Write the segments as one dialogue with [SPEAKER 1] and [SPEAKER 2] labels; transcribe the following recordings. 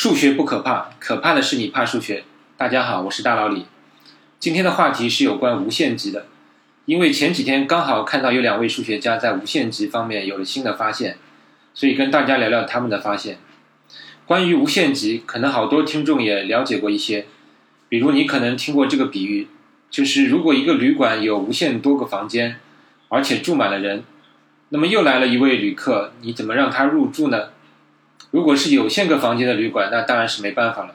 [SPEAKER 1] 数学不可怕，可怕的是你怕数学。大家好，我是大老李。今天的话题是有关无限极的，因为前几天刚好看到有两位数学家在无限极方面有了新的发现，所以跟大家聊聊他们的发现。关于无限极，可能好多听众也了解过一些，比如你可能听过这个比喻，就是如果一个旅馆有无限多个房间，而且住满了人，那么又来了一位旅客，你怎么让他入住呢？如果是有限个房间的旅馆，那当然是没办法了。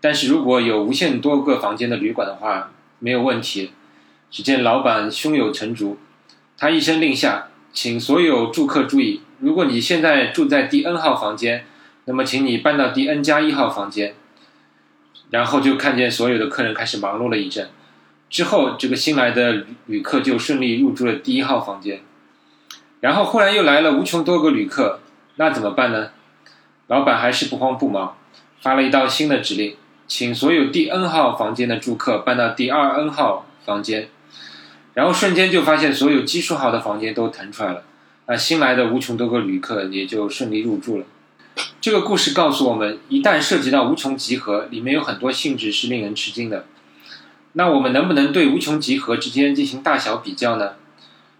[SPEAKER 1] 但是如果有无限多个房间的旅馆的话，没有问题。只见老板胸有成竹，他一声令下，请所有住客注意：如果你现在住在第 N 号房间，那么请你搬到第 N 加一号房间。然后就看见所有的客人开始忙碌了一阵，之后这个新来的旅客就顺利入住了第一号房间。然后忽然又来了无穷多个旅客，那怎么办呢？老板还是不慌不忙，发了一道新的指令，请所有第 N 号房间的住客搬到第二 N 号房间。然后瞬间就发现所有奇数号的房间都腾出来了，那新来的无穷多个旅客也就顺利入住了。这个故事告诉我们，一旦涉及到无穷集合，里面有很多性质是令人吃惊的。那我们能不能对无穷集合之间进行大小比较呢？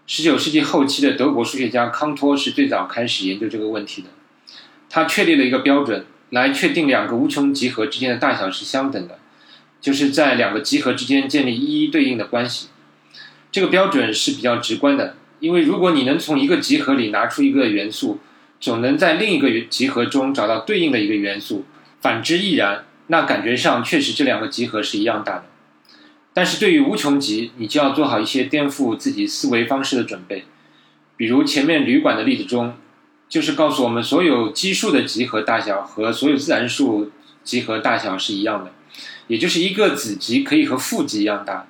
[SPEAKER 1] 十九世纪后期的德国数学家康托是最早开始研究这个问题的。他确立了一个标准，来确定两个无穷集合之间的大小是相等的，就是在两个集合之间建立一一对应的关系。这个标准是比较直观的，因为如果你能从一个集合里拿出一个元素，总能在另一个集合中找到对应的一个元素，反之亦然，那感觉上确实这两个集合是一样大的。但是对于无穷集，你就要做好一些颠覆自己思维方式的准备，比如前面旅馆的例子中。就是告诉我们，所有奇数的集合大小和所有自然数集合大小是一样的，也就是一个子集可以和负极一样大，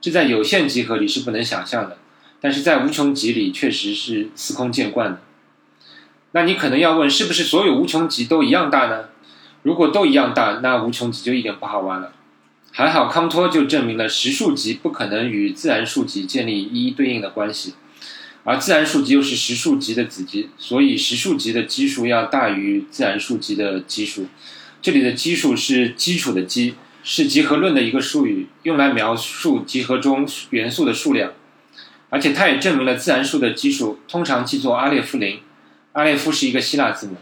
[SPEAKER 1] 这在有限集合里是不能想象的，但是在无穷集里确实是司空见惯的。那你可能要问，是不是所有无穷集都一样大呢？如果都一样大，那无穷集就一点不好玩了。还好康托就证明了实数集不可能与自然数集建立一一对应的关系。而自然数集又是实数集的子集，所以实数集的基数要大于自然数集的基数。这里的基数是基础的基，是集合论的一个术语，用来描述集合中元素的数量。而且它也证明了自然数的基数通常记作阿列夫零，阿列夫是一个希腊字母。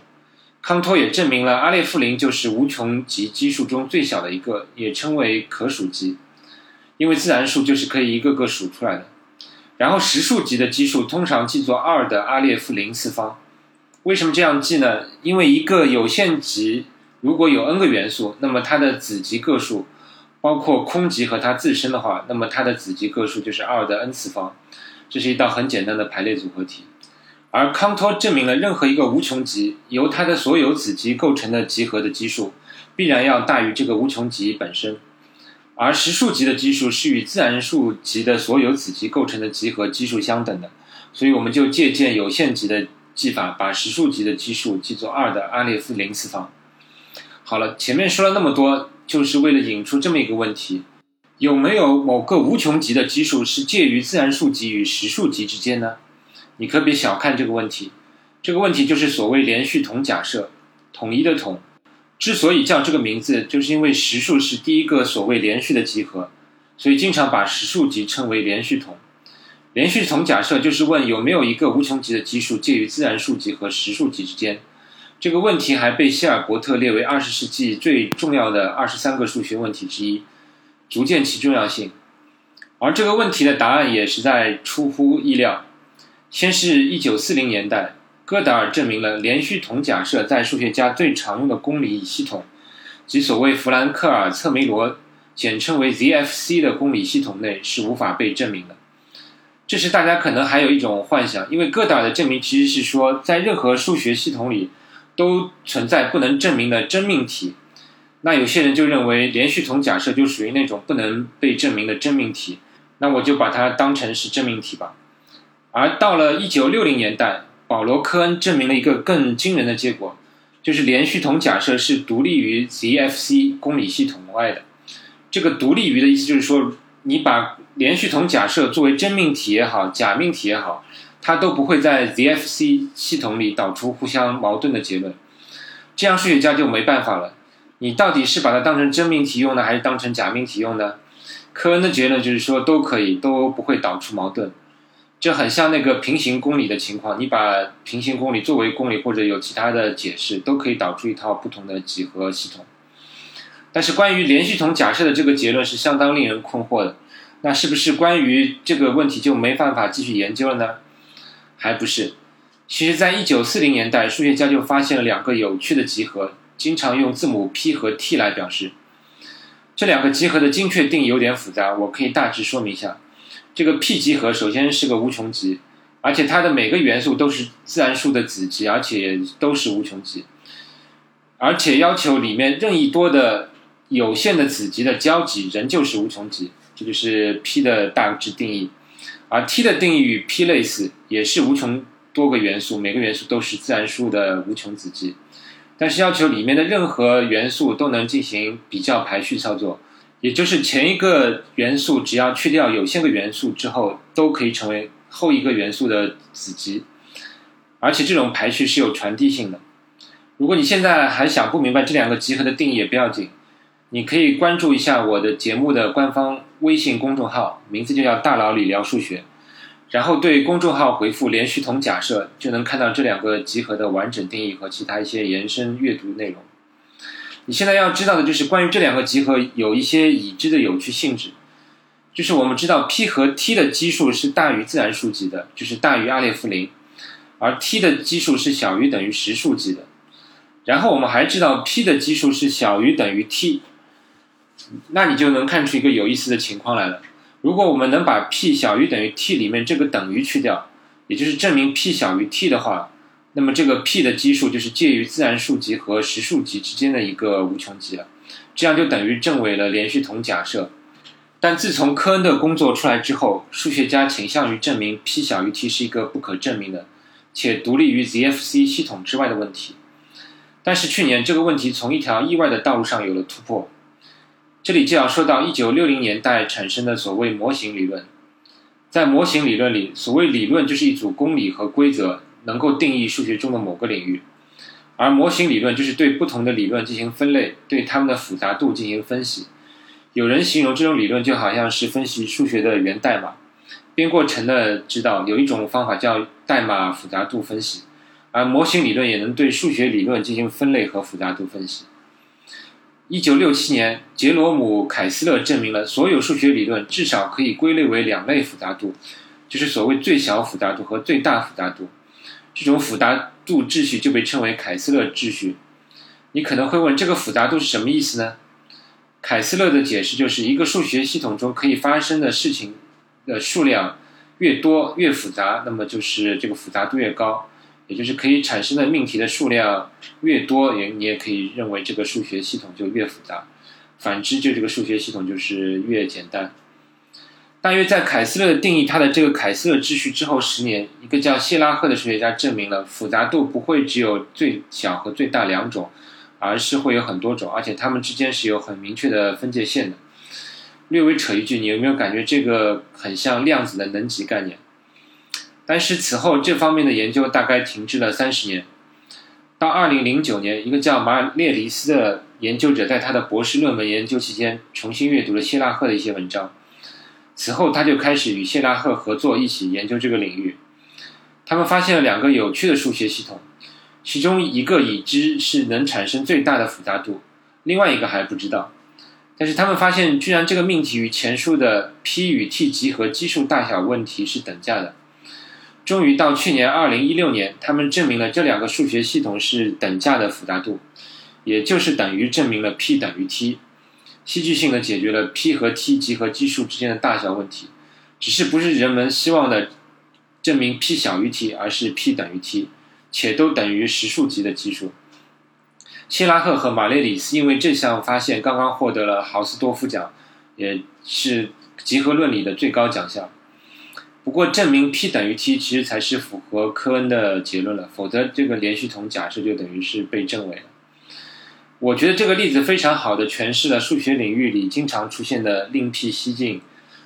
[SPEAKER 1] 康托也证明了阿列夫零就是无穷集基数中最小的一个，也称为可数集，因为自然数就是可以一个个数出来的。然后实数集的基数通常记作二的阿列夫零次方，为什么这样记呢？因为一个有限集如果有 n 个元素，那么它的子集个数，包括空集和它自身的话，那么它的子集个数就是二的 n 次方。这是一道很简单的排列组合题。而康托证明了任何一个无穷集由它的所有子集构成的集合的基数，必然要大于这个无穷集本身。而实数集的基数是与自然数集的所有子集构成的集合基数相等的，所以我们就借鉴有限集的记法，把实数集的基数记作二的阿列夫零次方。好了，前面说了那么多，就是为了引出这么一个问题：有没有某个无穷集的基数是介于自然数集与实数集之间呢？你可别小看这个问题，这个问题就是所谓连续统假设，统一的统。之所以叫这个名字，就是因为实数是第一个所谓连续的集合，所以经常把实数集称为连续统。连续统假设就是问有没有一个无穷集的基数介于自然数集和实数集之间。这个问题还被希尔伯特列为二十世纪最重要的二十三个数学问题之一，足见其重要性。而这个问题的答案也实在出乎意料。先是一九四零年代。哥达尔证明了连续统假设在数学家最常用的公理系统，即所谓弗兰克尔策梅罗（简称为 ZFC） 的公理系统内是无法被证明的。这时大家可能还有一种幻想，因为哥达尔的证明其实是说，在任何数学系统里都存在不能证明的真命题。那有些人就认为连续统假设就属于那种不能被证明的真命题，那我就把它当成是真命题吧。而到了一九六零年代。保罗·科恩证明了一个更惊人的结果，就是连续统假设是独立于 ZFC 公理系统外的。这个独立于的意思就是说，你把连续统假设作为真命题也好，假命题也好，它都不会在 ZFC 系统里导出互相矛盾的结论。这样数学家就没办法了。你到底是把它当成真命题用呢，还是当成假命题用呢？科恩的结论就是说都可以，都不会导出矛盾。这很像那个平行公理的情况，你把平行公理作为公理或者有其他的解释，都可以导出一套不同的几何系统。但是关于连续统假设的这个结论是相当令人困惑的。那是不是关于这个问题就没办法继续研究了呢？还不是。其实，在一九四零年代，数学家就发现了两个有趣的集合，经常用字母 p 和 t 来表示。这两个集合的精确定义有点复杂，我可以大致说明一下。这个 P 集合首先是个无穷集，而且它的每个元素都是自然数的子集，而且都是无穷集，而且要求里面任意多的有限的子集的交集仍旧是无穷集，这就是 P 的大致定义。而 T 的定义与 P 类似，也是无穷多个元素，每个元素都是自然数的无穷子集，但是要求里面的任何元素都能进行比较排序操作。也就是前一个元素只要去掉有限个元素之后，都可以成为后一个元素的子集，而且这种排序是有传递性的。如果你现在还想不明白这两个集合的定义也不要紧，你可以关注一下我的节目的官方微信公众号，名字就叫“大佬理聊数学”，然后对公众号回复“连续统假设”，就能看到这两个集合的完整定义和其他一些延伸阅读内容。你现在要知道的就是关于这两个集合有一些已知的有趣性质，就是我们知道 p 和 t 的基数是大于自然数集的，就是大于阿列夫零，而 t 的基数是小于等于实数集的。然后我们还知道 p 的基数是小于等于 t，那你就能看出一个有意思的情况来了。如果我们能把 p 小于等于 t 里面这个等于去掉，也就是证明 p 小于 t 的话。那么这个 p 的基数就是介于自然数集和实数集之间的一个无穷集了，这样就等于证伪了连续统假设。但自从科恩的工作出来之后，数学家倾向于证明 p 小于 t 是一个不可证明的，且独立于 ZFC 系统之外的问题。但是去年这个问题从一条意外的道路上有了突破。这里就要说到1960年代产生的所谓模型理论。在模型理论里，所谓理论就是一组公理和规则。能够定义数学中的某个领域，而模型理论就是对不同的理论进行分类，对它们的复杂度进行分析。有人形容这种理论就好像是分析数学的源代码。编过程的知道，有一种方法叫代码复杂度分析，而模型理论也能对数学理论进行分类和复杂度分析。一九六七年，杰罗姆·凯斯勒证明了所有数学理论至少可以归类为两类复杂度，就是所谓最小复杂度和最大复杂度。这种复杂度秩序就被称为凯斯勒秩序。你可能会问，这个复杂度是什么意思呢？凯斯勒的解释就是一个数学系统中可以发生的事情的数量越多越复杂，那么就是这个复杂度越高，也就是可以产生的命题的数量越多，也你也可以认为这个数学系统就越复杂。反之，就这个数学系统就是越简单。大约在凯斯勒定义他的这个凯斯勒秩序之后十年，一个叫谢拉赫的数学家证明了复杂度不会只有最小和最大两种，而是会有很多种，而且它们之间是有很明确的分界线的。略微扯一句，你有没有感觉这个很像量子的能级概念？但是此后这方面的研究大概停滞了三十年。到二零零九年，一个叫马尔列里斯的研究者在他的博士论文研究期间重新阅读了谢拉赫的一些文章。此后，他就开始与谢拉赫合作，一起研究这个领域。他们发现了两个有趣的数学系统，其中一个已知是能产生最大的复杂度，另外一个还不知道。但是他们发现，居然这个命题与前述的 p 与 t 集合基数大小问题是等价的。终于到去年二零一六年，他们证明了这两个数学系统是等价的复杂度，也就是等于证明了 p 等于 t。戏剧性的解决了 p 和 t 集合基数之间的大小问题，只是不是人们希望的证明 p 小于 t，而是 p 等于 t，且都等于实数级的基数。谢拉赫和马列里斯因为这项发现刚刚获得了豪斯多夫奖，也是集合论里的最高奖项。不过，证明 p 等于 t 其实才是符合科恩的结论了，否则这个连续统假设就等于是被证伪了。我觉得这个例子非常好的诠释了数学领域里经常出现的另辟蹊径、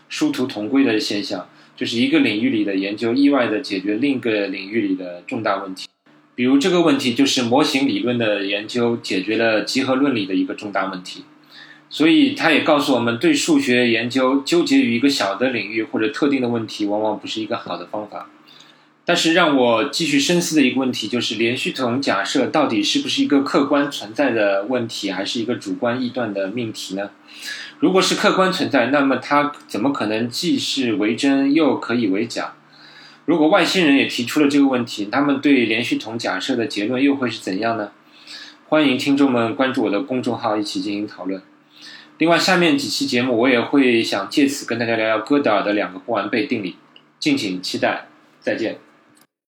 [SPEAKER 1] 殊途同归的现象，就是一个领域里的研究意外的解决另一个领域里的重大问题。比如这个问题就是模型理论的研究解决了集合论里的一个重大问题。所以，它也告诉我们，对数学研究纠结于一个小的领域或者特定的问题，往往不是一个好的方法。但是，让我继续深思的一个问题就是：连续统假设到底是不是一个客观存在的问题，还是一个主观臆断的命题呢？如果是客观存在，那么它怎么可能既是为真又可以为假？如果外星人也提出了这个问题，他们对连续统假设的结论又会是怎样呢？欢迎听众们关注我的公众号，一起进行讨论。另外，下面几期节目我也会想借此跟大家聊聊哥德尔的两个不完备定理，敬请期待。再见。